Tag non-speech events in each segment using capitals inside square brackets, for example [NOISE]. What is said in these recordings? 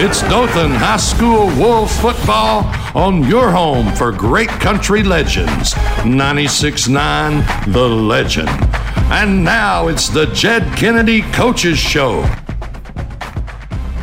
It's Dothan High School Wolves football on your home for great country legends. 96.9 The Legend. And now it's the Jed Kennedy Coaches Show.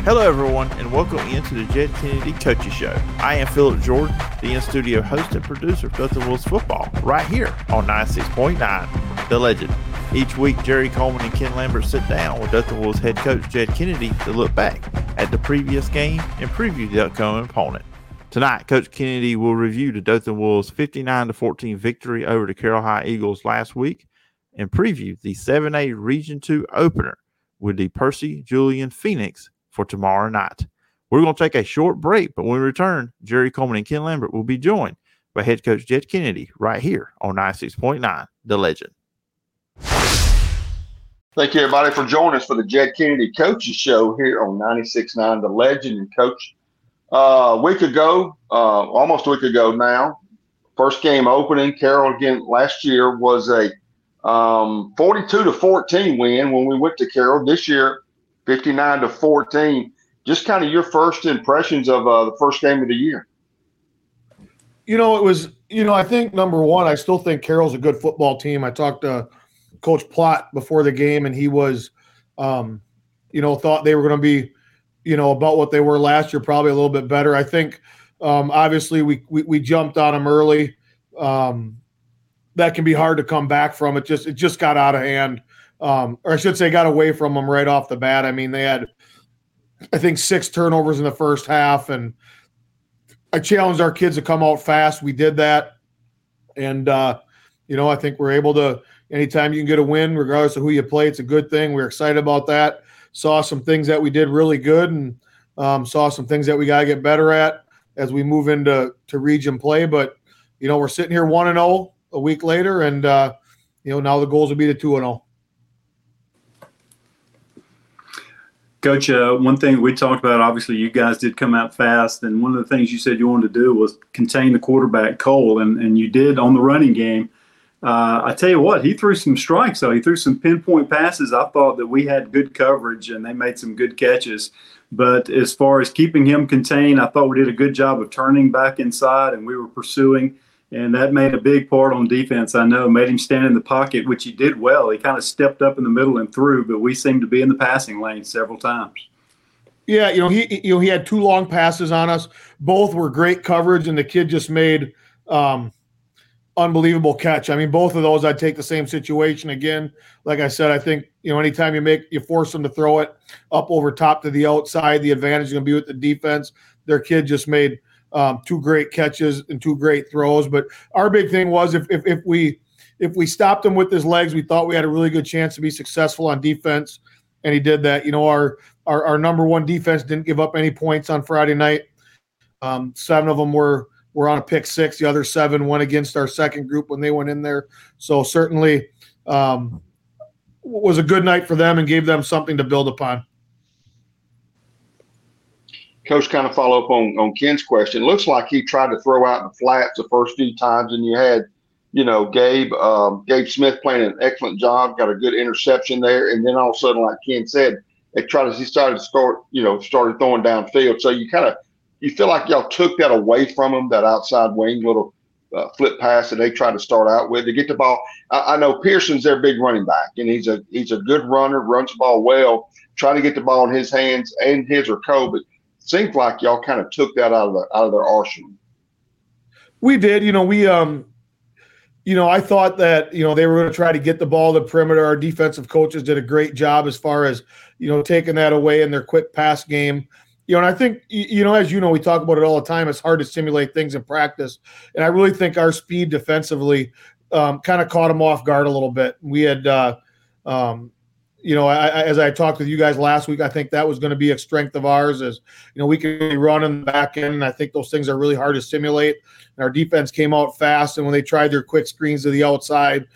Hello, everyone, and welcome into the Jed Kennedy Coaches Show. I am Philip Jordan, the in studio host and producer of Dothan Wolves football, right here on 96.9 The Legend. Each week, Jerry Coleman and Ken Lambert sit down with Dothan Wolves head coach Jed Kennedy to look back at the previous game and preview the upcoming opponent. Tonight, Coach Kennedy will review the Dothan Wolves' 59 14 victory over the Carroll High Eagles last week and preview the 7A Region 2 opener with the Percy Julian Phoenix for tomorrow night. We're going to take a short break, but when we return, Jerry Coleman and Ken Lambert will be joined by head coach Jed Kennedy right here on 96.9 The Legend. Thank you, everybody, for joining us for the Jed Kennedy Coaches Show here on 96.9 The Legend. And, Coach, uh, a week ago, uh, almost a week ago now, first game opening, Carroll again last year was a um, 42 to 14 win when we went to Carroll. This year, 59 to 14. Just kind of your first impressions of uh, the first game of the year. You know, it was, you know, I think number one, I still think Carroll's a good football team. I talked to Coach Plott before the game, and he was, um, you know, thought they were going to be, you know, about what they were last year, probably a little bit better. I think, um, obviously, we, we, we jumped on them early. Um, that can be hard to come back from. It just it just got out of hand um, or I should say, got away from them right off the bat. I mean, they had, I think, six turnovers in the first half, and I challenged our kids to come out fast. We did that, and uh, you know, I think we're able to. Anytime you can get a win, regardless of who you play, it's a good thing. We're excited about that. Saw some things that we did really good, and um, saw some things that we got to get better at as we move into to region play. But you know, we're sitting here one and zero oh a week later, and uh, you know, now the goals will be the two and zero. Oh. Coach, uh, one thing we talked about, obviously, you guys did come out fast, and one of the things you said you wanted to do was contain the quarterback Cole, and, and you did on the running game. Uh, I tell you what, he threw some strikes, though. He threw some pinpoint passes. I thought that we had good coverage, and they made some good catches. But as far as keeping him contained, I thought we did a good job of turning back inside, and we were pursuing and that made a big part on defense. I know made him stand in the pocket, which he did well. He kind of stepped up in the middle and threw, but we seemed to be in the passing lane several times. Yeah, you know he you know he had two long passes on us. Both were great coverage, and the kid just made um, unbelievable catch. I mean, both of those I'd take the same situation again. Like I said, I think you know anytime you make you force them to throw it up over top to the outside, the advantage is going to be with the defense. Their kid just made um, two great catches and two great throws. But our big thing was if, if, if we if we stopped him with his legs, we thought we had a really good chance to be successful on defense, and he did that. You know, our our, our number one defense didn't give up any points on Friday night. Um, seven of them were were on a pick six. The other seven went against our second group when they went in there. So certainly um, was a good night for them and gave them something to build upon. Coach, kind of follow up on, on Ken's question. Looks like he tried to throw out the flats the first few times, and you had, you know, Gabe um, Gabe Smith playing an excellent job, got a good interception there, and then all of a sudden, like Ken said, they tried to he started to start, you know, started throwing downfield. So you kind of you feel like y'all took that away from them, that outside wing little uh, flip pass that they tried to start out with to get the ball. I, I, know Pearson's their big running back, and he's a he's a good runner, runs the ball well. Trying to get the ball in his hands and his or Kobe seems like y'all kind of took that out of the out of their arsenal. We did, you know, we um you know, I thought that, you know, they were going to try to get the ball to the perimeter. Our defensive coaches did a great job as far as, you know, taking that away in their quick pass game. You know, and I think, you know, as you know, we talk about it all the time. It's hard to simulate things in practice. And I really think our speed defensively um, kind of caught them off guard a little bit. We had, uh, um, you know, I, as I talked with you guys last week, I think that was going to be a strength of ours. Is you know we can run in the back end, and I think those things are really hard to simulate. And our defense came out fast, and when they tried their quick screens to the outside,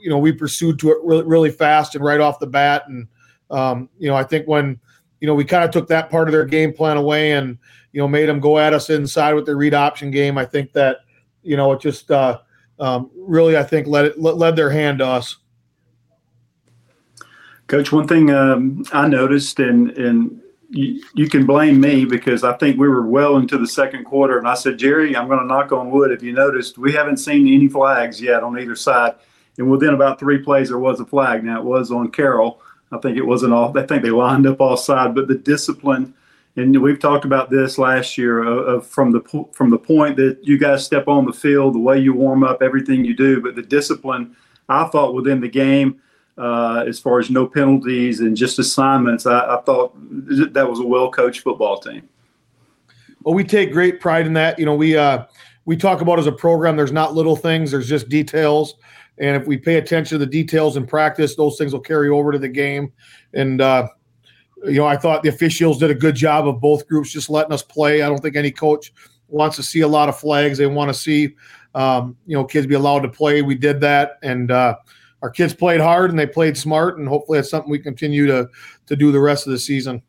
you know, we pursued to it really, really fast and right off the bat. And um, you know, I think when you know we kind of took that part of their game plan away, and you know, made them go at us inside with their read option game. I think that you know it just uh, um, really, I think led it led their hand to us. Coach, one thing um, I noticed, and and you, you can blame me because I think we were well into the second quarter, and I said, Jerry, I'm going to knock on wood. If you noticed, we haven't seen any flags yet on either side, and within about three plays, there was a flag. Now it was on Carroll. I think it wasn't all. I think they lined up all side, but the discipline, and we've talked about this last year, uh, from the from the point that you guys step on the field, the way you warm up, everything you do, but the discipline. I thought within the game uh, as far as no penalties and just assignments. I, I thought that was a well coached football team. Well, we take great pride in that. You know, we uh, we talk about as a program. There's not little things. There's just details. And if we pay attention to the details in practice, those things will carry over to the game. And uh, you know, I thought the officials did a good job of both groups just letting us play. I don't think any coach wants to see a lot of flags. They want to see, um, you know, kids be allowed to play. We did that, and uh, our kids played hard and they played smart, and hopefully that's something we continue to to do the rest of the season.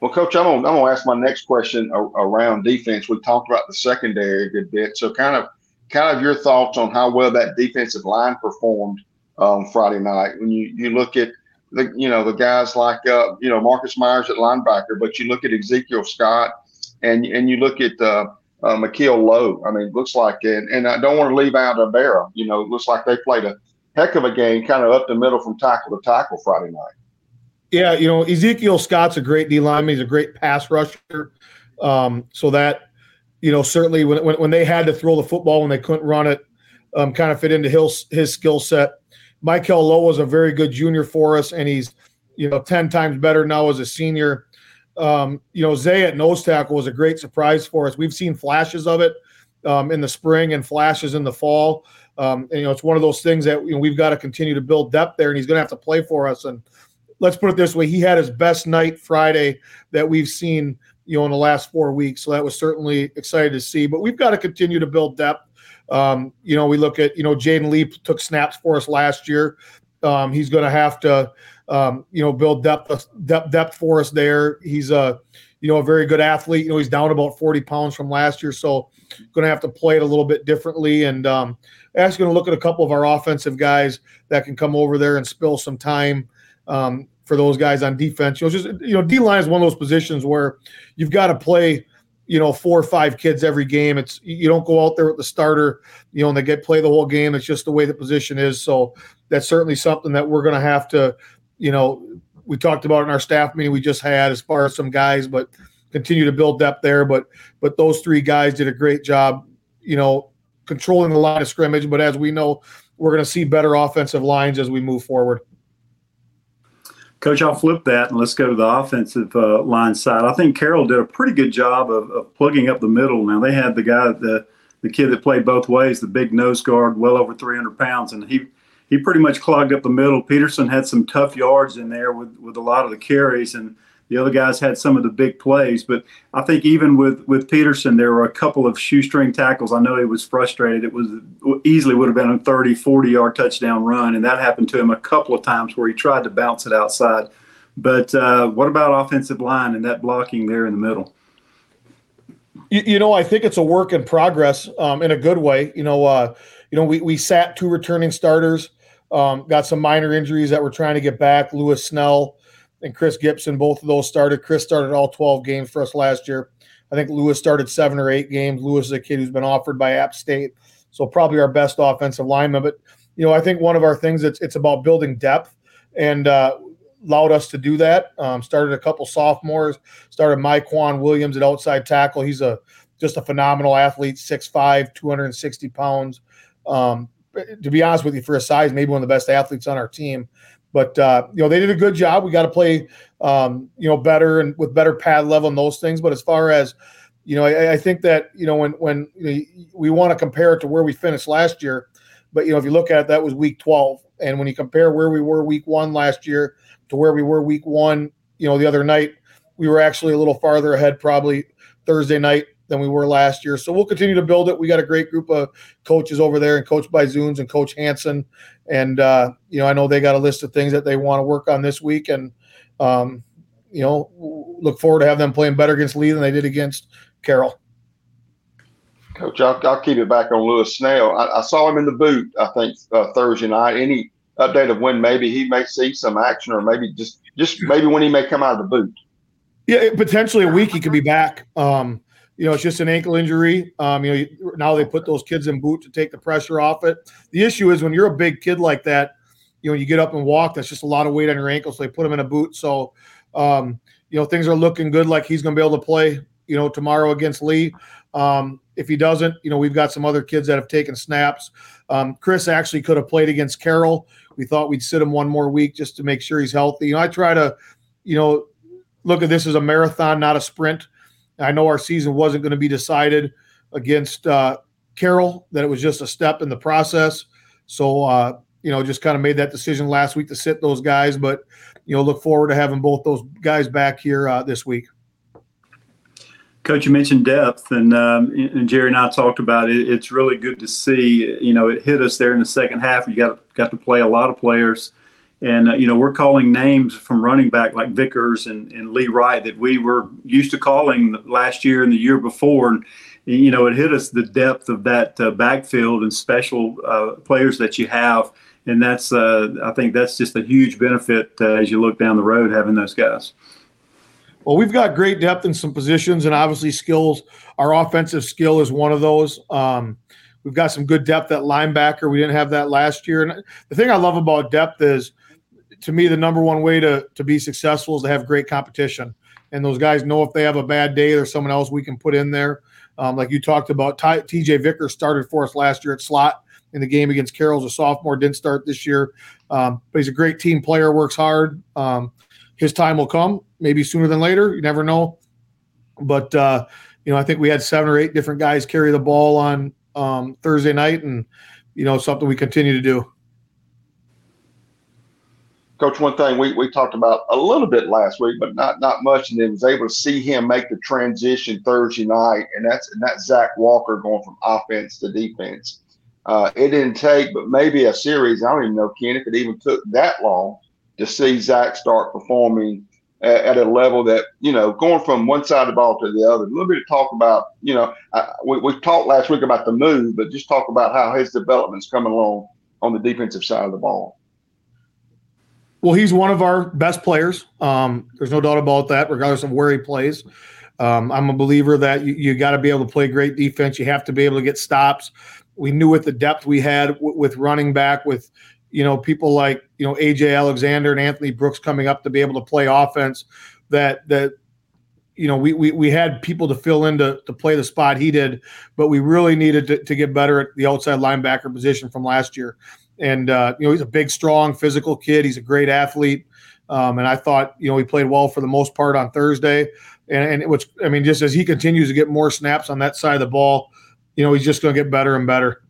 Well, Coach, I'm gonna, I'm gonna ask my next question around defense. We talked about the secondary a good bit, so kind of kind of your thoughts on how well that defensive line performed um, Friday night. When you you look at the you know the guys like uh, you know Marcus Myers at linebacker, but you look at Ezekiel Scott, and and you look at uh, uh, Lowe. I mean, looks like, and, and I don't want to leave out Abera. You know, looks like they played a heck of a game, kind of up the middle from tackle to tackle Friday night. Yeah, you know, Ezekiel Scott's a great D lineman. He's a great pass rusher. Um, so that, you know, certainly when, when, when, they had to throw the football when they couldn't run it, um, kind of fit into his, his skill set. Michael Lowe was a very good junior for us, and he's, you know, 10 times better now as a senior. Um, you know, Zay at nose tackle was a great surprise for us. We've seen flashes of it um, in the spring and flashes in the fall. Um, and, you know, it's one of those things that you know, we've got to continue to build depth there, and he's going to have to play for us. And let's put it this way: he had his best night Friday that we've seen, you know, in the last four weeks. So that was certainly excited to see. But we've got to continue to build depth. Um, you know, we look at you know Jaden Lee took snaps for us last year. Um, he's going to have to um, you know, build depth, depth, depth for us there. He's a, you know, a very good athlete. You know, he's down about 40 pounds from last year, so going to have to play it a little bit differently. And um, actually going to look at a couple of our offensive guys that can come over there and spill some time um, for those guys on defense. You know, just you know, D line is one of those positions where you've got to play you know four or five kids every game it's you don't go out there with the starter you know and they get play the whole game it's just the way the position is so that's certainly something that we're going to have to you know, we talked about in our staff meeting we just had as far as some guys, but continue to build depth there. But but those three guys did a great job, you know, controlling the line of scrimmage. But as we know, we're going to see better offensive lines as we move forward. Coach, I'll flip that and let's go to the offensive uh, line side. I think Carroll did a pretty good job of, of plugging up the middle. Now they had the guy, the the kid that played both ways, the big nose guard, well over 300 pounds, and he he pretty much clogged up the middle. Peterson had some tough yards in there with, with a lot of the carries, and the other guys had some of the big plays. But I think even with, with Peterson, there were a couple of shoestring tackles. I know he was frustrated. It was easily would have been a 30, 40 yard touchdown run, and that happened to him a couple of times where he tried to bounce it outside. But uh, what about offensive line and that blocking there in the middle? You, you know, I think it's a work in progress um, in a good way. You know, uh, you know, we, we sat two returning starters. Um, got some minor injuries that we're trying to get back. Lewis Snell and Chris Gibson, both of those started. Chris started all 12 games for us last year. I think Lewis started seven or eight games. Lewis is a kid who's been offered by App State, so probably our best offensive lineman. But you know, I think one of our things it's it's about building depth, and uh, allowed us to do that. Um, started a couple sophomores. Started Myquan Williams at outside tackle. He's a just a phenomenal athlete, 6'5", 260 pounds. Um, to be honest with you, for a size, maybe one of the best athletes on our team. But uh, you know, they did a good job. We got to play, um, you know, better and with better pad level and those things. But as far as you know, I, I think that you know when when we want to compare it to where we finished last year, but you know, if you look at it, that was week 12, and when you compare where we were week one last year to where we were week one, you know, the other night, we were actually a little farther ahead, probably Thursday night than we were last year. So we'll continue to build it. We got a great group of coaches over there, and coached by Zunes and Coach Hanson. And uh, you know, I know they got a list of things that they want to work on this week, and um, you know, look forward to have them playing better against Lee than they did against Carroll. Coach, I'll, I'll keep it back on Lewis Snell. I, I, saw him in the boot. I think uh, Thursday night. Any update of when maybe he may see some action, or maybe just just maybe when he may come out of the boot. Yeah, potentially a week he could be back. Um, you know, it's just an ankle injury. Um, you know, now they put those kids in boot to take the pressure off it. The issue is when you're a big kid like that, you know, you get up and walk, that's just a lot of weight on your ankle. So they put him in a boot. So, um, you know, things are looking good. Like he's going to be able to play, you know, tomorrow against Lee. Um, if he doesn't, you know, we've got some other kids that have taken snaps. Um, Chris actually could have played against Carroll. We thought we'd sit him one more week just to make sure he's healthy. You know, I try to, you know, look at this as a marathon, not a sprint. I know our season wasn't going to be decided against uh, Carroll, that it was just a step in the process. So, uh, you know, just kind of made that decision last week to sit those guys, but, you know, look forward to having both those guys back here uh, this week. Coach, you mentioned depth, and, um, and Jerry and I talked about it. It's really good to see. You know, it hit us there in the second half. You got got to play a lot of players and, uh, you know, we're calling names from running back like Vickers and, and Lee Wright that we were used to calling last year and the year before. And, you know, it hit us the depth of that uh, backfield and special uh, players that you have. And that's, uh, I think that's just a huge benefit uh, as you look down the road having those guys. Well, we've got great depth in some positions and obviously skills. Our offensive skill is one of those. Um, we've got some good depth at linebacker. We didn't have that last year. And the thing I love about depth is – to me, the number one way to to be successful is to have great competition. And those guys know if they have a bad day, there's someone else we can put in there. Um, like you talked about, TJ Vickers started for us last year at slot in the game against Carroll's a sophomore, didn't start this year. Um, but he's a great team player, works hard. Um, his time will come, maybe sooner than later. You never know. But, uh, you know, I think we had seven or eight different guys carry the ball on um, Thursday night, and, you know, something we continue to do. Coach, one thing we, we talked about a little bit last week, but not not much, and then was able to see him make the transition Thursday night, and that's and that's Zach Walker going from offense to defense. Uh, it didn't take, but maybe a series. I don't even know, Ken, if it even took that long to see Zach start performing at, at, a level that you know, going from one side of the ball to the other. A little bit of talk about, you know, I, we, we talked last week about the move, but just talk about how his development's coming along on the defensive side of the ball. Well, he's one of our best players. Um, there's no doubt about that, regardless of where he plays. Um, I'm a believer that you, you got to be able to play great defense. You have to be able to get stops. We knew with the depth we had w- with running back, with you know people like you know AJ Alexander and Anthony Brooks coming up to be able to play offense. That that you know we we, we had people to fill in to, to play the spot he did, but we really needed to, to get better at the outside linebacker position from last year and uh, you know he's a big, strong, physical kid. He's a great athlete, um, and I thought you know he played well for the most part on Thursday. And, and which I mean, just as he continues to get more snaps on that side of the ball, you know he's just going to get better and better.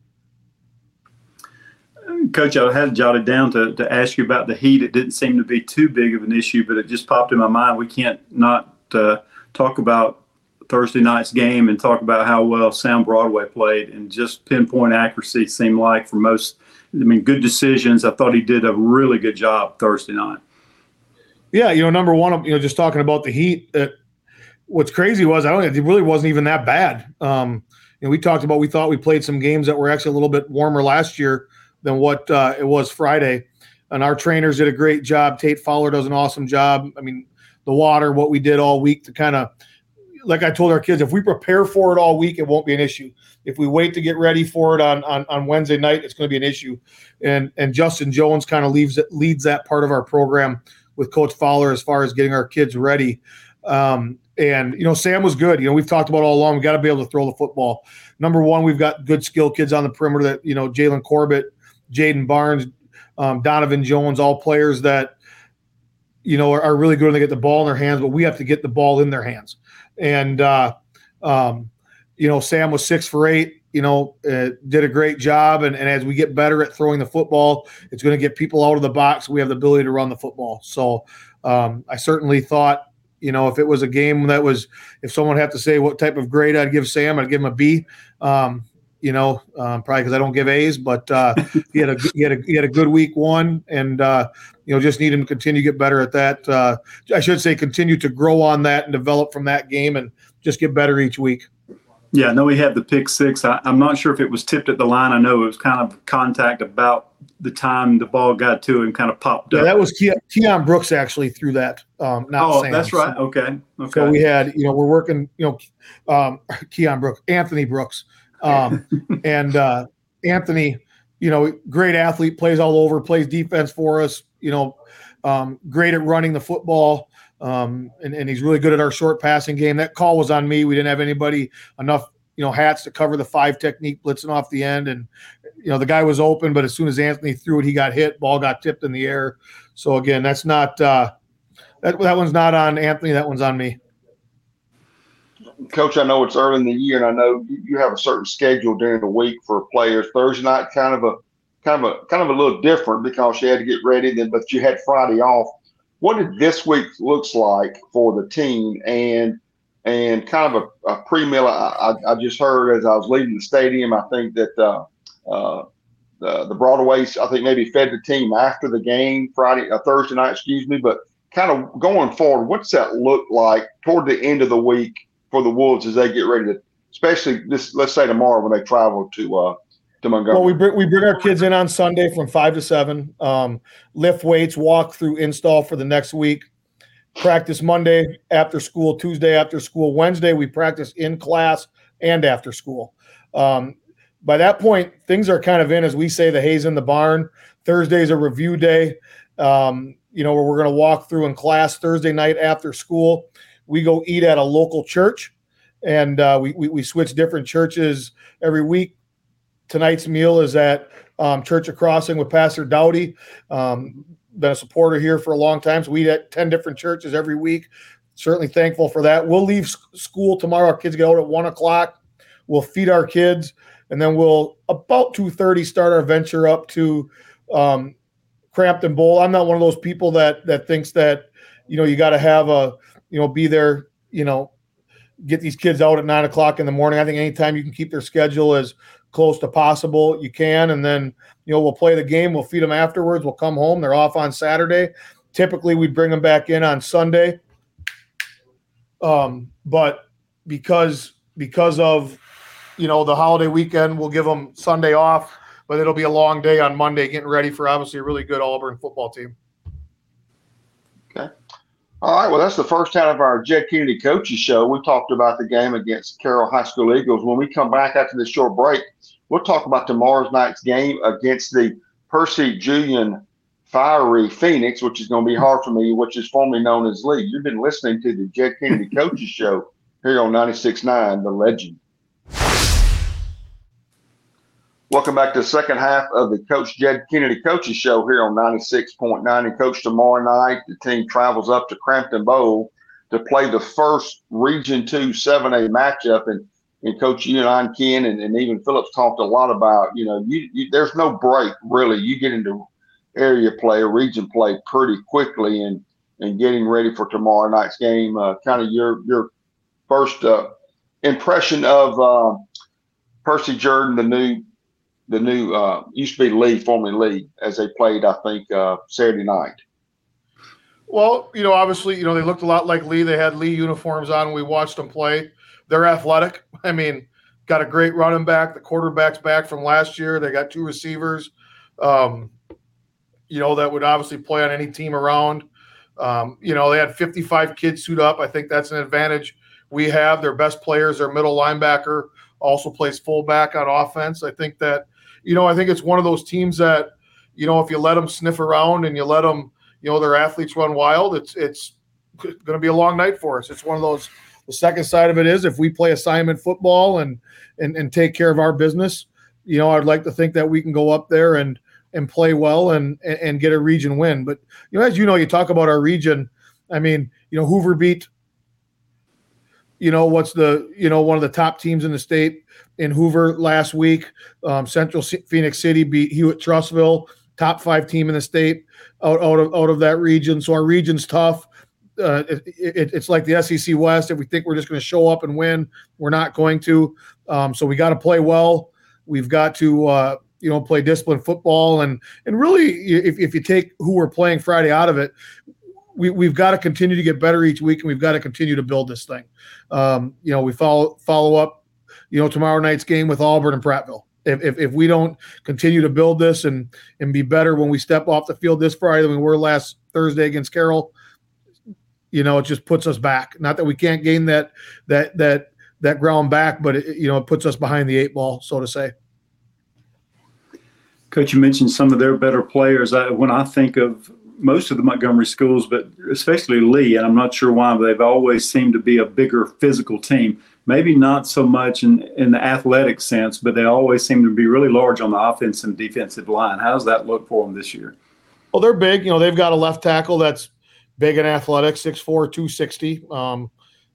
Coach, I had jotted down to, to ask you about the heat. It didn't seem to be too big of an issue, but it just popped in my mind. We can't not uh, talk about Thursday night's game and talk about how well Sam Broadway played and just pinpoint accuracy seemed like for most I mean, good decisions. I thought he did a really good job Thursday night. Yeah, you know, number one, you know, just talking about the Heat. That what's crazy was I don't. It really wasn't even that bad. Um, you know, we talked about we thought we played some games that were actually a little bit warmer last year than what uh, it was Friday, and our trainers did a great job. Tate Fowler does an awesome job. I mean, the water, what we did all week to kind of, like I told our kids, if we prepare for it all week, it won't be an issue. If we wait to get ready for it on on, on Wednesday night, it's going to be an issue. And and Justin Jones kind of leaves it leads that part of our program with Coach Fowler as far as getting our kids ready. Um, and you know, Sam was good. You know, we've talked about all along. We got to be able to throw the football. Number one, we've got good skill kids on the perimeter. That you know, Jalen Corbett, Jaden Barnes, um, Donovan Jones, all players that you know are, are, really good when they get the ball in their hands. But we have to get the ball in their hands. And uh, um, you know, Sam was six for eight, you know, uh, did a great job. And, and as we get better at throwing the football, it's going to get people out of the box. We have the ability to run the football. So um, I certainly thought, you know, if it was a game that was, if someone had to say what type of grade I'd give Sam, I'd give him a B. Um, you know, um, probably because I don't give A's, but uh, he had a [LAUGHS] he had a he had a good week one, and uh, you know, just need him to continue to get better at that. Uh, I should say, continue to grow on that and develop from that game, and just get better each week. Yeah, I know he had the pick six. I, am not sure if it was tipped at the line. I know it was kind of contact about the time the ball got to him, kind of popped yeah, up. that was Ke- Keon Brooks actually threw that. Um, not oh, Sam. that's right. Okay. Okay. So we had, you know, we're working, you know, um, Keon Brooks, Anthony Brooks, um, and uh, Anthony, you know, great athlete, plays all over, plays defense for us. You know, um, great at running the football. Um, and, and he's really good at our short passing game. That call was on me. We didn't have anybody enough, you know, hats to cover the five technique blitzing off the end. And, you know, the guy was open, but as soon as Anthony threw it, he got hit. Ball got tipped in the air. So again, that's not uh, that that one's not on Anthony. That one's on me. Coach, I know it's early in the year, and I know you have a certain schedule during the week for players. Thursday night, kind of a kind of a kind of a little different because you had to get ready. Then, but you had Friday off. What did this week looks like for the team? And and kind of a, a pre meal. I, I, I, just heard as I was leaving the stadium. I think that uh, uh, the the Broadaways, I think maybe fed the team after the game Friday, uh, Thursday night, excuse me. But kind of going forward, what's that look like toward the end of the week for the Wolves as they get ready to, especially this, let's say tomorrow when they travel to uh, to Montgomery. Well, we bring we bring our kids in on Sunday from five to seven. Um, lift weights, walk through, install for the next week. Practice Monday after school, Tuesday after school, Wednesday we practice in class and after school. Um, by that point, things are kind of in, as we say, the haze in the barn. Thursday's a review day. Um, you know, where we're going to walk through in class Thursday night after school. We go eat at a local church, and uh, we, we we switch different churches every week tonight's meal is at um, Church of Crossing with Pastor Dowdy. Um, been a supporter here for a long time. So we eat at 10 different churches every week. Certainly thankful for that. We'll leave school tomorrow. Our kids get out at one o'clock. We'll feed our kids, and then we'll about 2:30 start our venture up to um, Crampton Bowl. I'm not one of those people that that thinks that you know you got to have a you know be there you know get these kids out at nine o'clock in the morning. I think anytime you can keep their schedule as close to possible you can. And then you know we'll play the game we'll feed them afterwards we'll come home they're off on saturday. Typically we bring them back in on sunday. Um, but because because of you know the holiday weekend we'll give them sunday off but it'll be a long day on monday getting ready for obviously a really good auburn football team all right, well, that's the first time of our Jed Kennedy Coaches Show. We talked about the game against Carroll High School Eagles. When we come back after this short break, we'll talk about tomorrow's night's game against the Percy Julian Fiery Phoenix, which is going to be hard for me, which is formerly known as Lee. You've been listening to the Jed Kennedy [LAUGHS] Coaches Show here on 96.9, The Legend. Welcome back to the second half of the Coach Jed Kennedy Coaches Show here on 96.9. And Coach, tomorrow night, the team travels up to Crampton Bowl to play the first Region 2 7A matchup. And, and Coach, you and I and Ken and, and even Phillips talked a lot about, you know, you, you, there's no break, really. You get into area play or region play pretty quickly and, and getting ready for tomorrow night's game. Uh, kind of your, your first uh, impression of uh, Percy Jordan, the new the new uh, used to be Lee, formerly Lee, as they played, I think, uh, Saturday night. Well, you know, obviously, you know, they looked a lot like Lee. They had Lee uniforms on. We watched them play. They're athletic. [LAUGHS] I mean, got a great running back. The quarterback's back from last year. They got two receivers, um, you know, that would obviously play on any team around. Um, you know, they had 55 kids suit up. I think that's an advantage we have. Their best players, their middle linebacker, also plays fullback on offense. I think that you know, I think it's one of those teams that, you know, if you let them sniff around and you let them, you know, their athletes run wild, it's it's going to be a long night for us. It's one of those. The second side of it is if we play assignment football and and and take care of our business, you know, I'd like to think that we can go up there and and play well and and get a region win. But you know, as you know, you talk about our region. I mean, you know, Hoover beat you know what's the you know one of the top teams in the state in Hoover last week. Um, Central C- Phenix City beat Hewitt Trussville, top five team in the state out, out of out of that region. So our region's tough. Uh, it, it, it's like the SEC West. If we think we're just going to show up and win, we're not going to. Um, so we got to play well. We've got to uh, you know play disciplined football and and really if, if you take who we're playing Friday out of it, we, we've got to continue to get better each week, and we've got to continue to build this thing. Um, you know, we follow follow up you know, tomorrow night's game with Auburn and Prattville. If, if, if we don't continue to build this and and be better when we step off the field this Friday than we were last Thursday against Carroll, you know, it just puts us back. Not that we can't gain that that that that ground back, but it, you know, it puts us behind the eight ball, so to say. Coach, you mentioned some of their better players. I, when I think of most of the Montgomery schools, but especially Lee, and I'm not sure why, but they've always seemed to be a bigger physical team. Maybe not so much in, in the athletic sense, but they always seem to be really large on the offense and defensive line. How does that look for them this year? Well, they're big. You know, they've got a left tackle that's big and athletic, 6'4", 260. Um,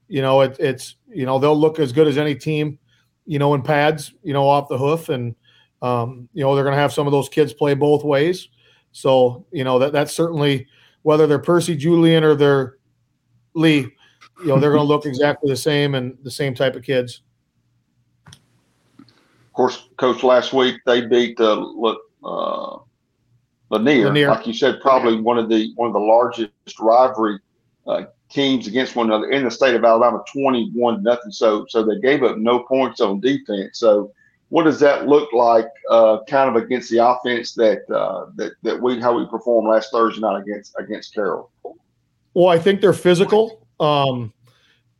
you know, it, it's you know they'll look as good as any team, you know, in pads, you know, off the hoof, and um, you know they're going to have some of those kids play both ways. So you know that that's certainly whether they're Percy Julian or they're Lee, you know they're going to look exactly the same and the same type of kids. Of course, coach, last week they beat uh, uh, Lanier, Lanier, like you said, probably one of the one of the largest rivalry uh, teams against one another in the state of Alabama, twenty-one nothing. So, so they gave up no points on defense. So, what does that look like, uh, kind of against the offense that uh, that that we how we performed last Thursday night against against Carroll? Well, I think they're physical. Um,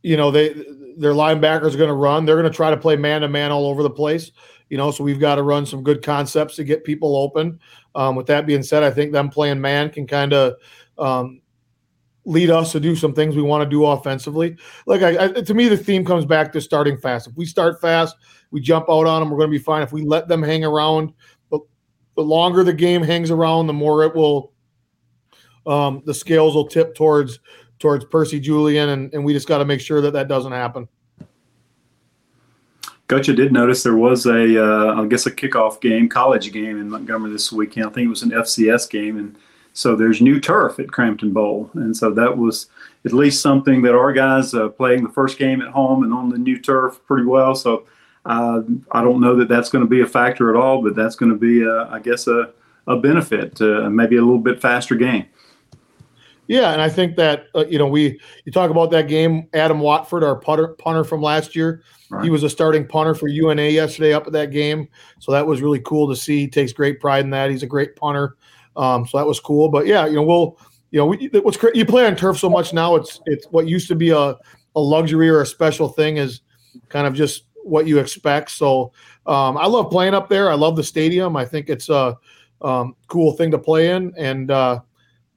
you know, they their linebackers are going to run. They're going to try to play man to man all over the place. You know, so we've got to run some good concepts to get people open. Um, with that being said, I think them playing man can kind of um, lead us to do some things we want to do offensively. Like I, I, to me, the theme comes back to starting fast. If we start fast, we jump out on them. We're going to be fine. If we let them hang around, the, the longer the game hangs around, the more it will. Um, the scales will tip towards towards Percy Julian, and, and we just got to make sure that that doesn't happen. Coach, I did notice there was a, uh, I guess, a kickoff game, college game in Montgomery this weekend. I think it was an FCS game, and so there's new turf at Crampton Bowl, and so that was at least something that our guys uh, playing the first game at home and on the new turf pretty well. So uh, I don't know that that's going to be a factor at all, but that's going to be, uh, I guess, a, a benefit, uh, maybe a little bit faster game. Yeah, and I think that uh, you know we you talk about that game. Adam Watford, our putter, punter from last year, right. he was a starting punter for UNA yesterday up at that game. So that was really cool to see. He takes great pride in that. He's a great punter. Um, so that was cool. But yeah, you know we'll you know we, what's you play on turf so much now. It's it's what used to be a a luxury or a special thing is kind of just what you expect. So um, I love playing up there. I love the stadium. I think it's a um, cool thing to play in, and uh,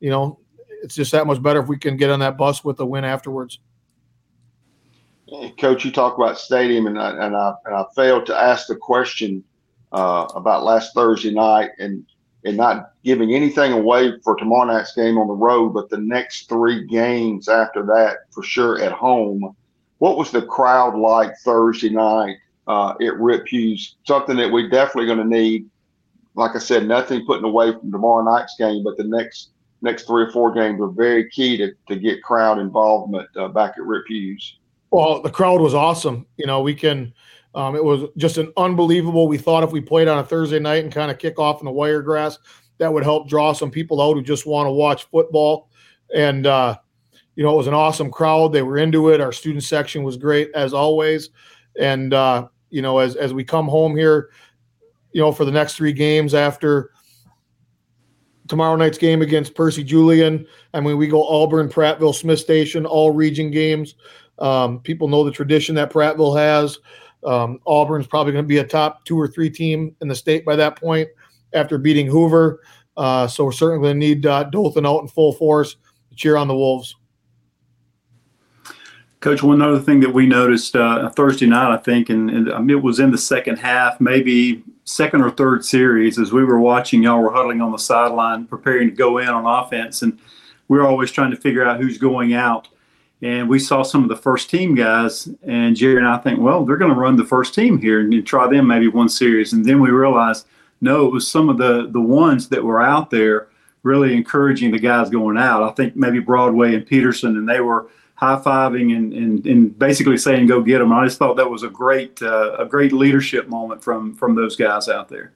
you know it's just that much better if we can get on that bus with a win afterwards. Coach, you talk about stadium, and I, and I, and I failed to ask the question uh, about last Thursday night, and and not giving anything away for tomorrow night's game on the road, but the next three games after that, for sure at home. What was the crowd like Thursday night uh, at Rip Hughes? Something that we're definitely going to need. Like I said, nothing putting away from tomorrow night's game, but the next next three or four games were very key to, to get crowd involvement uh, back at Rip Hughes. Well, the crowd was awesome. You know, we can. Um, it was just an unbelievable. We thought if we played on a Thursday night and kind of kick off in the Wiregrass, that would help draw some people out who just want to watch football. And uh, you know, it was an awesome crowd. They were into it. Our student section was great as always. And uh, you know, as as we come home here, you know, for the next three games after tomorrow night's game against Percy Julian. I mean, we go Auburn, Prattville, Smith Station, all region games. Um, people know the tradition that Prattville has. Um, Auburn's probably going to be a top two or three team in the state by that point after beating Hoover. Uh, so we're certainly going to need uh, Dothan out in full force to cheer on the Wolves. Coach, one other thing that we noticed uh, Thursday night, I think, and, and mean, it was in the second half, maybe second or third series, as we were watching, y'all were huddling on the sideline, preparing to go in on offense, and we are always trying to figure out who's going out. And we saw some of the first team guys, and Jerry and I think, well, they're going to run the first team here and try them maybe one series. And then we realized, no, it was some of the the ones that were out there really encouraging the guys going out. I think maybe Broadway and Peterson, and they were high fiving and, and, and basically saying go get them. I just thought that was a great uh, a great leadership moment from from those guys out there.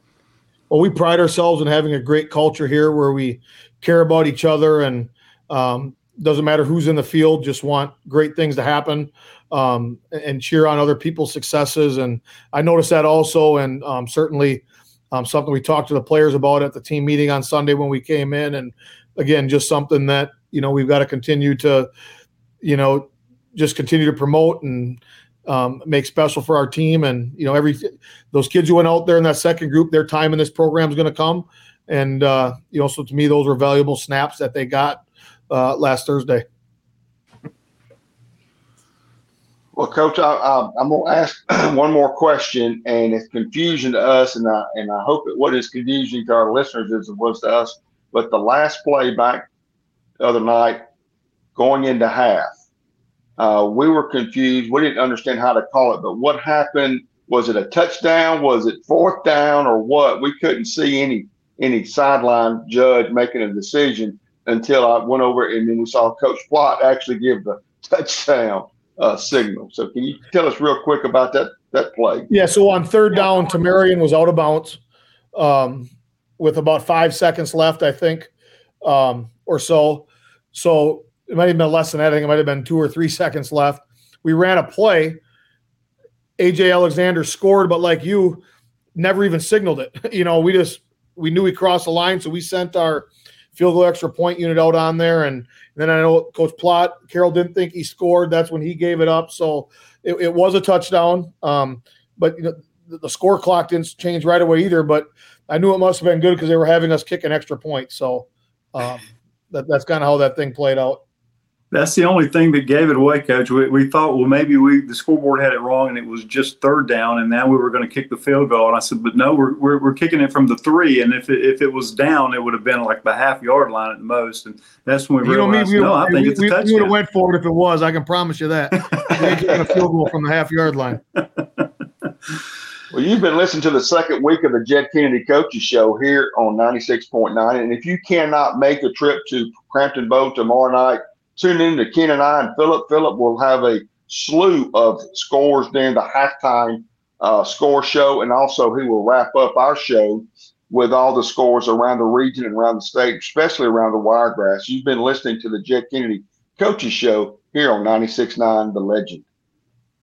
Well, we pride ourselves in having a great culture here where we care about each other and um, doesn't matter who's in the field, just want great things to happen um, and cheer on other people's successes. And I noticed that also, and um, certainly um, something we talked to the players about at the team meeting on Sunday when we came in. And again, just something that you know we've got to continue to, you know, just continue to promote and um, make special for our team. And you know, every those kids who went out there in that second group, their time in this program is going to come. And uh, you know, so to me, those were valuable snaps that they got uh, last Thursday. Well, Coach, I, am going to ask [CLEARS THROAT] one more question, and it's confusion to us, and I and I hope what is confusing to our listeners as it was to us. But the last play back the other night, going into half, uh, we were confused. We didn't understand how to call it. But what happened? Was it a touchdown? Was it fourth down, or what? We couldn't see any any sideline judge making a decision until I went over and then we saw Coach Plott actually give the [LAUGHS] touchdown uh, signal. So can you tell us real quick about that that play? Yeah. So on third down, Tamarian was out of bounds um, with about five seconds left, I think, um, or so. So it might have been less than that. I think it might have been two or three seconds left. We ran a play. AJ Alexander scored, but like you, never even signaled it. [LAUGHS] You know, we just we knew we crossed the line, so we sent our field goal extra point unit out on there. And then I know Coach Plott, Carroll didn't think he scored. That's when he gave it up. So it, it was a touchdown. Um, but you know, the, the, score clock didn't change right away either. But I knew it must have been good because they were having us kick an extra point. So um, that, that's kind of how that thing played out. That's the only thing that gave it away, Coach. We, we thought, well, maybe we the scoreboard had it wrong and it was just third down, and now we were going to kick the field goal. And I said, but no, we're, we're, we're kicking it from the three, and if it, if it was down, it would have been like the half yard line at the most. And that's when we you realized, know, we, no, I think we, it's a touchdown. We would have went for it if it was. I can promise you that. we kicking a field goal from the half yard line. [LAUGHS] Well, you've been listening to the second week of the Jed Kennedy Coaches Show here on 96.9. And if you cannot make a trip to Crampton Bowl tomorrow night, tune in to Ken and I and Philip. Philip will have a slew of scores during the halftime uh, score show, and also he will wrap up our show with all the scores around the region and around the state, especially around the Wiregrass. You've been listening to the Jed Kennedy Coaches Show here on 96.9 The Legend.